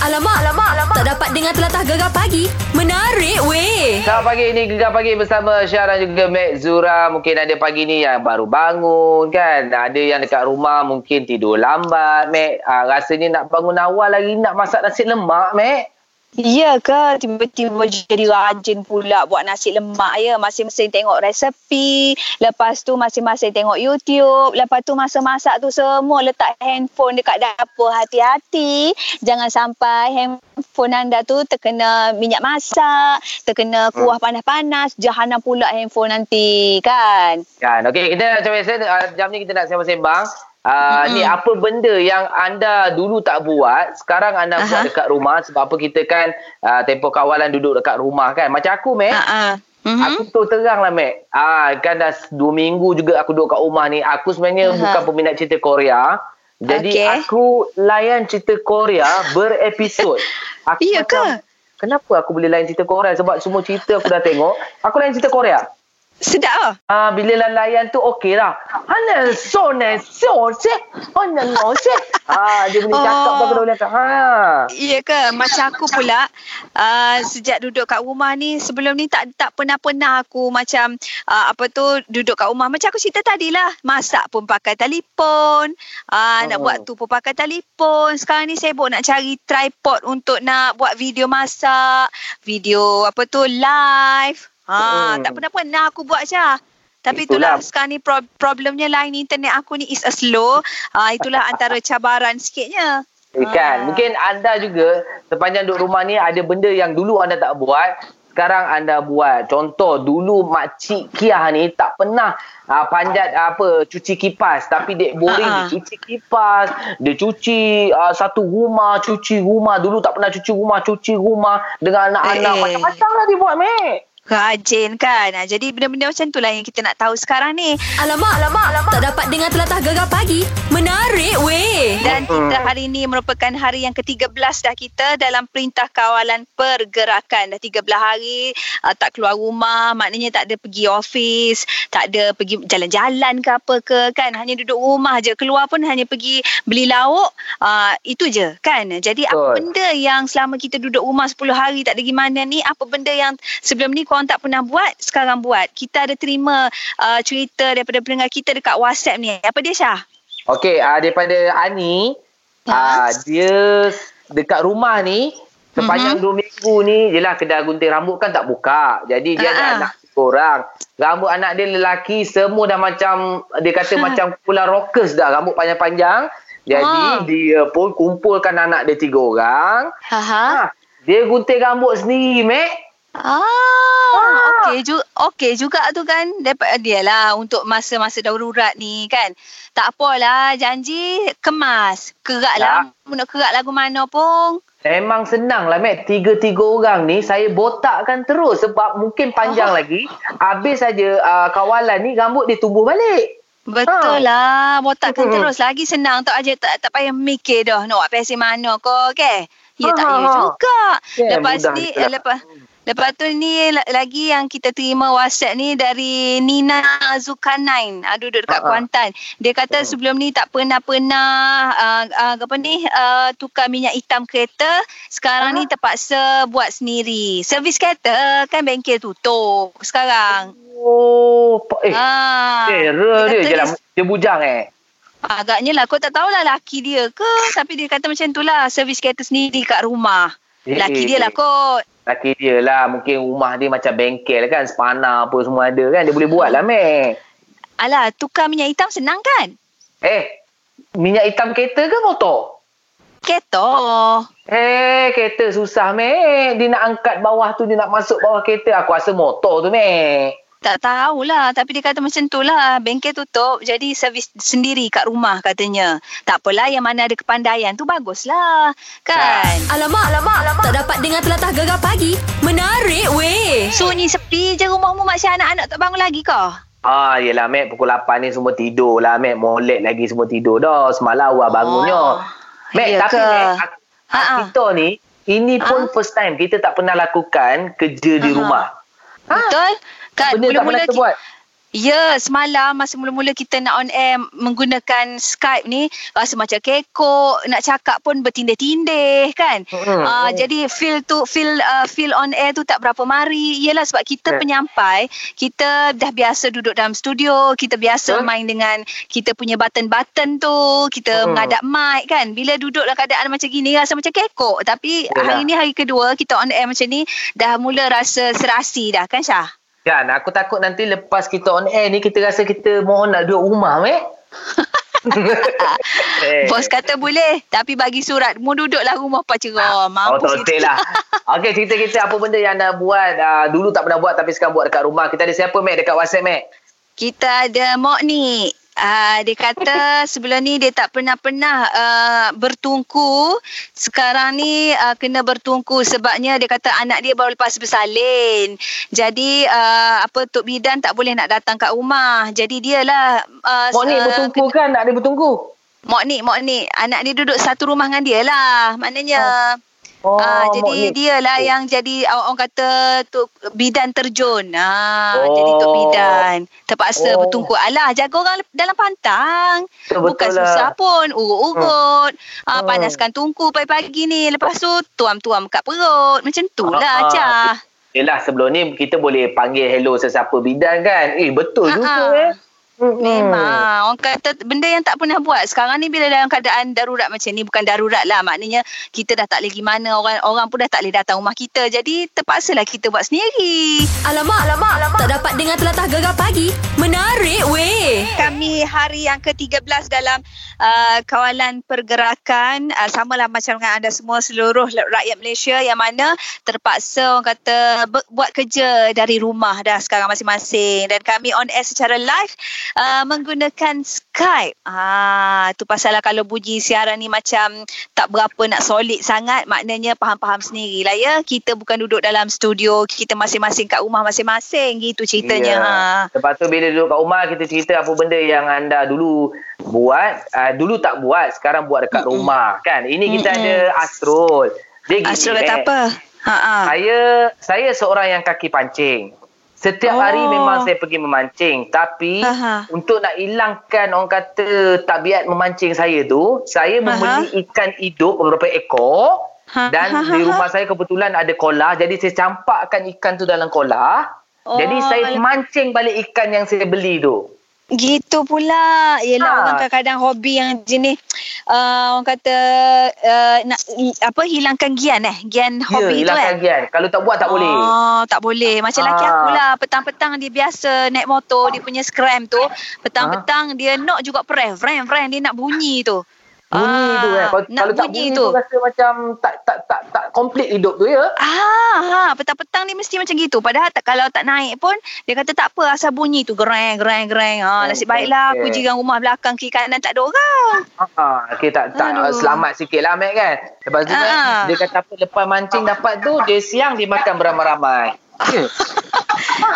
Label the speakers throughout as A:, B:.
A: Alamak, alamak, alamak. Tak dapat dengar telatah gegar pagi. Menarik weh.
B: Selamat pagi ini Gegar Pagi bersama Syah dan juga Mek Zura. Mungkin ada pagi ni yang baru bangun kan. Ada yang dekat rumah mungkin tidur lambat Mek. Ah, rasanya nak bangun awal lagi nak masak nasi lemak Mek.
C: Ya ke tiba-tiba jadi rajin pula buat nasi lemak ya. Masing-masing tengok resepi. Lepas tu masing-masing tengok YouTube. Lepas tu masa masak tu semua letak handphone dekat dapur. Hati-hati. Jangan sampai handphone anda tu terkena minyak masak. Terkena kuah panas-panas. Jahanam pula handphone nanti kan.
B: Kan. Okey, kita macam biasa ah, jam ni kita nak sembang-sembang. Uh, Ni apa benda yang anda dulu tak buat Sekarang anda
C: Aha.
B: buat dekat rumah Sebab apa kita kan uh, Tempoh kawalan duduk dekat rumah kan Macam aku
C: Ha
B: Mm-hmm. Aku tu terang lah Mac ah, Kan dah dua minggu juga aku duduk kat rumah ni Aku sebenarnya
C: Aha.
B: bukan peminat cerita Korea Jadi
C: Okey.
B: aku layan cerita Korea berepisod aku
C: Ya ke?
B: Kenapa aku boleh layan cerita Korea Sebab semua cerita aku dah tengok Aku layan cerita Korea
C: Sedap ah.
B: Ah, bila lah layan tu okey lah. Hana so ne so se. Hana no se. Ah, dia boleh cakap
C: Oh.
B: dah boleh cakap. Ha.
C: Ya ke? Macam aku pula uh, sejak duduk kat rumah ni sebelum ni tak tak pernah-pernah aku macam uh, apa tu duduk kat rumah. Macam aku cerita tadi lah. Masak pun pakai telefon. Uh, Nak
B: Oh.
C: buat tu pun pakai telefon. Sekarang ni sibuk nak cari tripod untuk nak buat video masak. Video apa tu live. Ha,
B: Hmm.
C: tak pernah-pernah aku buat Syah. Tapi itulah,
B: Itulah.
C: sekarang ni pro- problemnya line internet aku ni is a slow. Uh, itulah antara cabaran sikitnya.
B: Eh, kan
C: Ah.
B: mungkin anda juga sepanjang duduk rumah ni ada benda yang dulu anda tak buat sekarang anda buat contoh dulu makcik Kiah ni tak pernah uh, panjat apa cuci kipas tapi dek boring
C: ah.
B: dia cuci kipas dia cuci uh, satu rumah cuci rumah dulu tak pernah cuci rumah cuci rumah dengan anak-anak
C: Eh.
B: macam-macam lah dia buat mek
C: Rajin kan. Ha, Jadi benda-benda macam tu lah yang kita nak tahu sekarang ni.
A: Alamak, alamak, alamak. Tak dapat dengar telatah gegar pagi. Menarik weh.
C: Dan kita hari ini merupakan hari yang ke-13 dah kita dalam Perintah Kawalan Pergerakan. Dah 13 hari uh, tak keluar rumah. Maknanya tak ada pergi office. Tak ada pergi jalan-jalan ke apa ke kan. Hanya duduk rumah je. Keluar pun hanya pergi beli lauk. Uh, itu je kan. Jadi apa
B: Betul.
C: benda yang selama kita duduk rumah 10 hari tak ada gimana ni. Apa benda yang sebelum ni korang tak pernah buat. Sekarang buat. Kita ada terima uh, cerita daripada pendengar kita dekat WhatsApp ni. Apa dia Syah?
B: Okey, uh, daripada Ani,
C: Ha?
B: uh, dia dekat rumah ni sepanjang
C: Mhm.
B: dua minggu ni, jelah kedai gunting rambut kan tak buka. Jadi dia ada
C: Ha-ha.
B: anak orang. Rambut anak dia lelaki semua dah macam dia kata
C: Ha.
B: macam pula rockers dah, rambut panjang-panjang. Jadi
C: Ha.
B: dia pun kumpulkan anak dia tiga orang.
C: Ha,
B: dia gunting rambut sendiri, Mek.
C: Ah,
B: Ah.
C: okey juga okey juga tu kan dapat dia lah untuk masa-masa darurat ni kan. Tak apalah janji kemas. Keraklah
B: Ya.
C: ya. nak kerak lagu mana pun.
B: Memang senang lah Mek Tiga-tiga orang ni Saya botakkan terus Sebab mungkin panjang
C: Oh.
B: lagi Habis saja uh, kawalan ni Rambut dia tumbuh balik
C: Betul lah. Botakkan
B: Hmm.
C: terus lagi senang tak aja tak, tak payah mikir dah nak buat pesi mana kau okey. Ya tak
B: Ha, ha,
C: ya
B: ha.
C: juga.
B: Kan,
C: Lepas ni
B: juga.
C: lepas Lepas tu ni la- lagi yang kita terima WhatsApp ni dari Nina Zulkarnain. Uh, duduk dekat
B: ha.
C: Kuantan. Dia kata
B: Hmm.
C: sebelum ni tak pernah-pernah uh, uh, apa ni uh, tukar minyak hitam kereta. Sekarang
B: Ha?
C: ni terpaksa buat sendiri. Servis kereta kan bengkel tutup sekarang.
B: Oh Eh
C: Ah,
B: Terror dia lah Dia bujang eh
C: Agaknya lah Kau tak tahulah laki dia ke Tapi dia kata macam tu lah Servis kereta sendiri kat rumah Laki dia lah kot.
B: Laki dia lah. Mungkin rumah dia macam bengkel kan. Spana apa semua ada kan. Dia boleh buat lah Mek
C: Alah tukar minyak hitam senang kan?
B: Eh Minyak hitam kereta ke motor?
C: Kereta.
B: Eh kereta susah Mek Dia nak angkat bawah tu Dia nak masuk bawah kereta. Aku rasa motor tu Mek
C: Tak tahulah Tapi dia kata macam tu lah Bengkel tutup Jadi servis sendiri kat rumah katanya Tak apalah Yang mana ada kepandaian tu Baguslah Kan
A: Alamak, alamak, alamak. Tak dapat dengar telatah gegar pagi. Menarik weh.
C: Sunyi sepi je rumah-rumah Syah anak-anak tak bangun lagi kau
B: Ah, yelah Mek pukul 8 ni semua tidur lah Mek. Molek lagi semua tidur dah. Semalam awal bangunnya. Mek,
C: ya
B: tapi? Mek, ak-
C: Ha-ha.
B: kita ni, ini pun
C: Ha?
B: first time kita tak pernah lakukan kerja di
C: Aha.
B: rumah. Ha?
C: Betul? Kan
B: Benda tak pernah
C: mula-mula
B: kita
C: ki-
B: buat.
C: Ya, semalam masa mula-mula kita nak on air menggunakan Skype ni rasa macam kekok, nak cakap pun bertindih-tindih kan.
B: Mm-mm.
C: Uh, jadi feel tu feel uh, feel on air tu tak berapa mari. Iyalah sebab kita
B: Ya.
C: penyampai, kita dah biasa duduk dalam studio, kita biasa
B: Betul.
C: main dengan kita punya button-button tu, kita
B: Mm-mm.
C: menghadap mic kan. Bila duduk dalam keadaan macam gini rasa macam kekok. Tapi
B: Yalah.
C: hari ni hari kedua kita on air macam ni dah mula rasa serasi dah kan Syah?
B: Kan, aku takut nanti lepas kita on air ni, kita rasa kita mohon nak duduk rumah, Mek. Eh.
C: Bos kata boleh Tapi bagi surat Mu duduklah rumah
B: Oh,
C: pacerah Mampus
B: tak betul lah. Okey, cerita kita apa benda yang anda buat. Uh, dulu tak pernah buat tapi sekarang buat dekat rumah. Kita ada siapa, Mek, dekat WhatsApp, Mek?
C: Kita ada Mok ni Uh, dia kata sebelum ni dia tak pernah-pernah uh, bertungku. Sekarang ni uh, kena bertungku sebabnya dia kata anak dia baru lepas bersalin. Jadi uh, apa Tok Bidan tak boleh nak datang kat rumah. Jadi dialah uh,
B: Mok ni
C: uh,
B: bertungku kan? Nak dia bertungku?
C: Mok ni, Mok ni. Anak dia duduk satu rumah dengan dia lah. Maknanya...
B: Oh,
C: ah,
B: Mok
C: jadi
B: ni.
C: dia lah yang jadi orang, kata tu bidan terjun. Ah,
B: Oh.
C: jadi tok bidan. Terpaksa
B: Oh.
C: bertungku. Alah, jaga orang dalam pantang.
B: Betul
C: Bukan
B: lah.
C: susah pun. Urut-urut. Ah,
B: Hmm.
C: panaskan tungku pagi-pagi ni. Lepas tu tuam-tuam kat perut. Macam tu
B: Ah,
C: lah,
B: ah.
C: Cah.
B: Yelah, sebelum ni kita boleh panggil hello sesiapa bidan kan? Eh, betul
C: Ah,
B: juga,
C: ah.
B: eh. Mm-mm.
C: Memang Orang kata benda yang tak pernah buat Sekarang ni bila dalam keadaan darurat macam ni Bukan darurat lah Maknanya kita dah tak boleh mana Orang orang pun dah tak boleh datang rumah kita Jadi terpaksalah kita buat sendiri
A: Alamak, alamak, alamak. Tak dapat dengar telatah gegar pagi. Menarik weh.
C: Kami hari yang ke-13 dalam uh, kawalan pergerakan uh, samalah macam dengan anda semua seluruh rakyat Malaysia yang mana terpaksa orang kata buat kerja dari rumah dah sekarang masing-masing dan kami on air secara live uh, menggunakan Skype. Ah tu pasal lah kalau bunyi siaran ni macam tak berapa nak solid sangat maknanya faham-faham sendirilah ya kita bukan duduk dalam studio kita masing-masing kat rumah masing-masing gitu ceritanya.
B: Ya.
C: Ha.
B: Lepas tu bila duduk kat rumah kita cerita apa benda yang anda dulu buat, uh, dulu tak buat, sekarang buat dekat
C: Mm-mm.
B: rumah kan. Ini kita
C: Mm-mm.
B: ada Astrol. Dia gini,
C: Astro kata
B: eh.
C: apa? Ha ah.
B: Saya saya seorang yang kaki pancing. Setiap
C: Oh.
B: hari memang saya pergi memancing tapi
C: Aha.
B: untuk nak hilangkan orang kata tabiat memancing saya tu, saya membeli ikan hidup beberapa ekor
C: Ha,
B: dan
C: ha, ha,
B: di
C: ha.
B: rumah saya kebetulan ada kolah jadi saya campakkan ikan tu dalam kolah.
C: Oh,
B: jadi saya mancing balik ikan yang saya beli tu.
C: Gitu pula. Yelah
B: Ha.
C: orang kadang-kadang hobi yang jenis uh, orang kata uh, nak i- apa hilangkan gian eh. Gian
B: Ya,
C: hobi tu
B: hilangkan
C: eh.
B: gian. Kalau tak buat tak boleh.
C: Oh, tak boleh. Macam laki
B: Ah.
C: aku lah. Petang-petang dia biasa naik motor. Dia punya scram tu. Petang-petang dia nak juga press. Vrem, vrem. Dia nak bunyi tu.
B: Bunyi
C: Ah,
B: tu eh. Kalau,
C: nak
B: kalau tak
C: bunyi
B: bunyi
C: tu.
B: tu rasa macam tak tak tak tak komplit hidup tu ya.
C: Ah, ha, petang-petang ni mesti macam gitu. Padahal tak, kalau tak naik pun, dia kata tak apa asal bunyi tu gereng, gereng, gereng. Ha, nasib baiklah aku jiran rumah belakang kiri kanan tak ada orang.
B: Ha, okay, tak, tak
C: Aduh.
B: selamat sikit lah Mac kan. Lepas tu kan,
C: Ah.
B: dia kata apa lepas mancing dapat tu, dia siang dia makan beramai-ramai.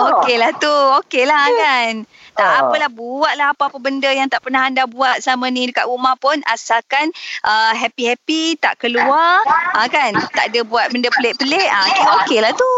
C: Okeylah tu. Okeylah kan. Tak
B: Ah.
C: apalah buatlah apa-apa benda yang tak pernah anda buat sama ni dekat rumah pun asalkan uh, happy-happy tak keluar ha, kan tak ada buat benda pelik-pelik ah kira okeylah tu.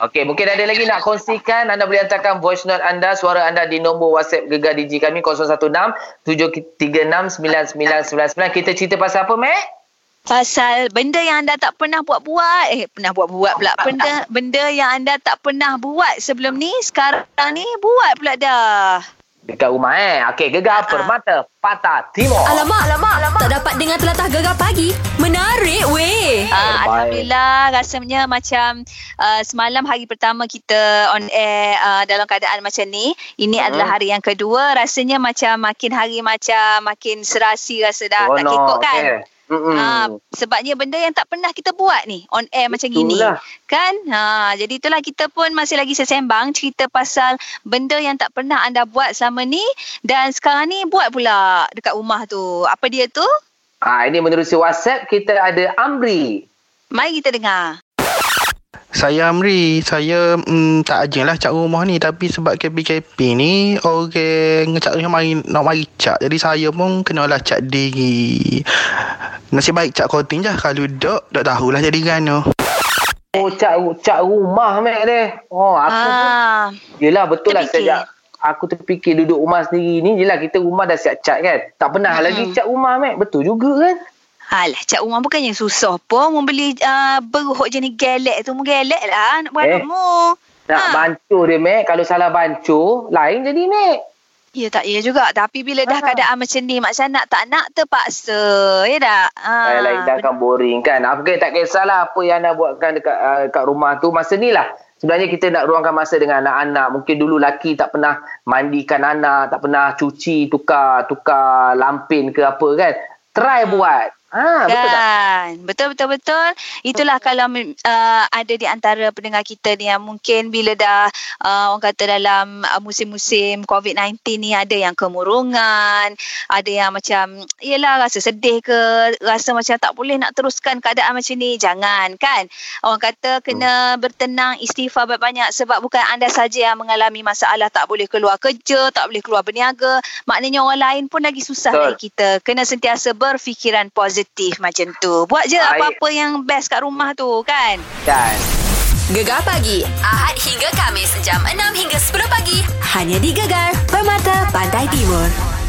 B: Okey, mungkin ada lagi nak kongsikan. Anda boleh hantarkan voice note anda, suara anda di nombor WhatsApp Gegar Digi kami 016 736 9999. Kita cerita pasal apa, Mac?
C: Pasal benda yang anda tak pernah buat-buat Eh pernah buat-buat pula Benda, benda yang anda tak pernah buat sebelum ni Sekarang ni buat pula dah
B: Dekat rumah eh. Okey, Gegar
C: Ah.
B: Permata Patah Timur.
A: Alamak, alamak, alamak. Tak dapat dengar telatah gegar pagi. Menarik weh.
B: Terbaik.
C: Alhamdulillah rasanya macam uh, semalam hari pertama kita on air uh, dalam keadaan macam ni. Ini
B: Hmm.
C: adalah hari yang kedua. Rasanya macam makin hari macam makin serasi rasa dah tak
B: Seronok,
C: kekok kan.
B: eh. Mm-mm.
C: Ha, sebabnya benda yang tak pernah kita buat ni on air macam gini. Kan? Ha, jadi itulah kita pun masih lagi sesembang cerita pasal benda yang tak pernah anda buat sama ni dan sekarang ni buat pula dekat rumah tu. Apa dia tu?
B: Ah, ini menerusi WhatsApp kita ada Amri.
C: mari kita dengar
D: Saya Amri, saya mm, tak ajar lah cat rumah ni tapi sebab KPKP ni orang ngecat rumah mari nak mari cat. Jadi saya pun kenalah cat diri. Nasib baik cat coating je kalau dok tak tahulah jadi gano.
B: Oh, cat, cat rumah, Mac dia. Oh, aku pun
C: ah
B: Yelah betul lah sejak aku terfikir duduk rumah sendiri ni, jelah kita rumah dah siap cat kan. Tak pernah
C: Hmm.
B: lagi cat rumah, Mek. Betul juga kan?
C: Alah, cat rumah bukannya susah pun. Mu beli uh, beruk jenis gelek tu. Mu gelek lah nak buat
B: Eh.
C: mu.
B: Nak
C: Ha.
B: bancur dia, Mek. Kalau salah bancur, lain jadi, Mek.
C: Ya tak ya juga. Tapi bila dah
B: Ha.
C: keadaan macam ni, Syah nak tak nak terpaksa. Ya tak? Ha.
B: Ah, lain dah kan boring kan. Apa tak kisahlah apa yang anda buatkan dekat uh, kat rumah tu masa ni lah. Sebenarnya kita nak ruangkan masa dengan anak-anak. Mungkin dulu laki tak pernah mandikan anak, tak pernah cuci, tukar tukar lampin ke apa kan. Try buat. Ha, betul tak?
C: Kan. Betul betul betul. Itulah kalau uh, ada di antara pendengar kita ni yang mungkin bila dah uh, orang kata dalam uh, musim-musim COVID-19 ni ada yang kemurungan, ada yang macam yelah rasa sedih ke, rasa macam tak boleh nak teruskan keadaan macam ni. Jangan kan. Orang kata kena bertenang istighfar banyak-banyak sebab bukan anda saja yang mengalami masalah tak boleh keluar kerja, tak boleh keluar berniaga. Maknanya orang lain pun lagi susah
B: Betul.
C: lagi kita. Kena sentiasa berfikiran positif macam tu. Buat je
B: Baik.
C: apa-apa yang best kat rumah tu kan.
B: Kan.
A: Gegar pagi Ahad hingga Kamis jam 6 hingga 10 pagi hanya di Gegar Permata Pantai Timur.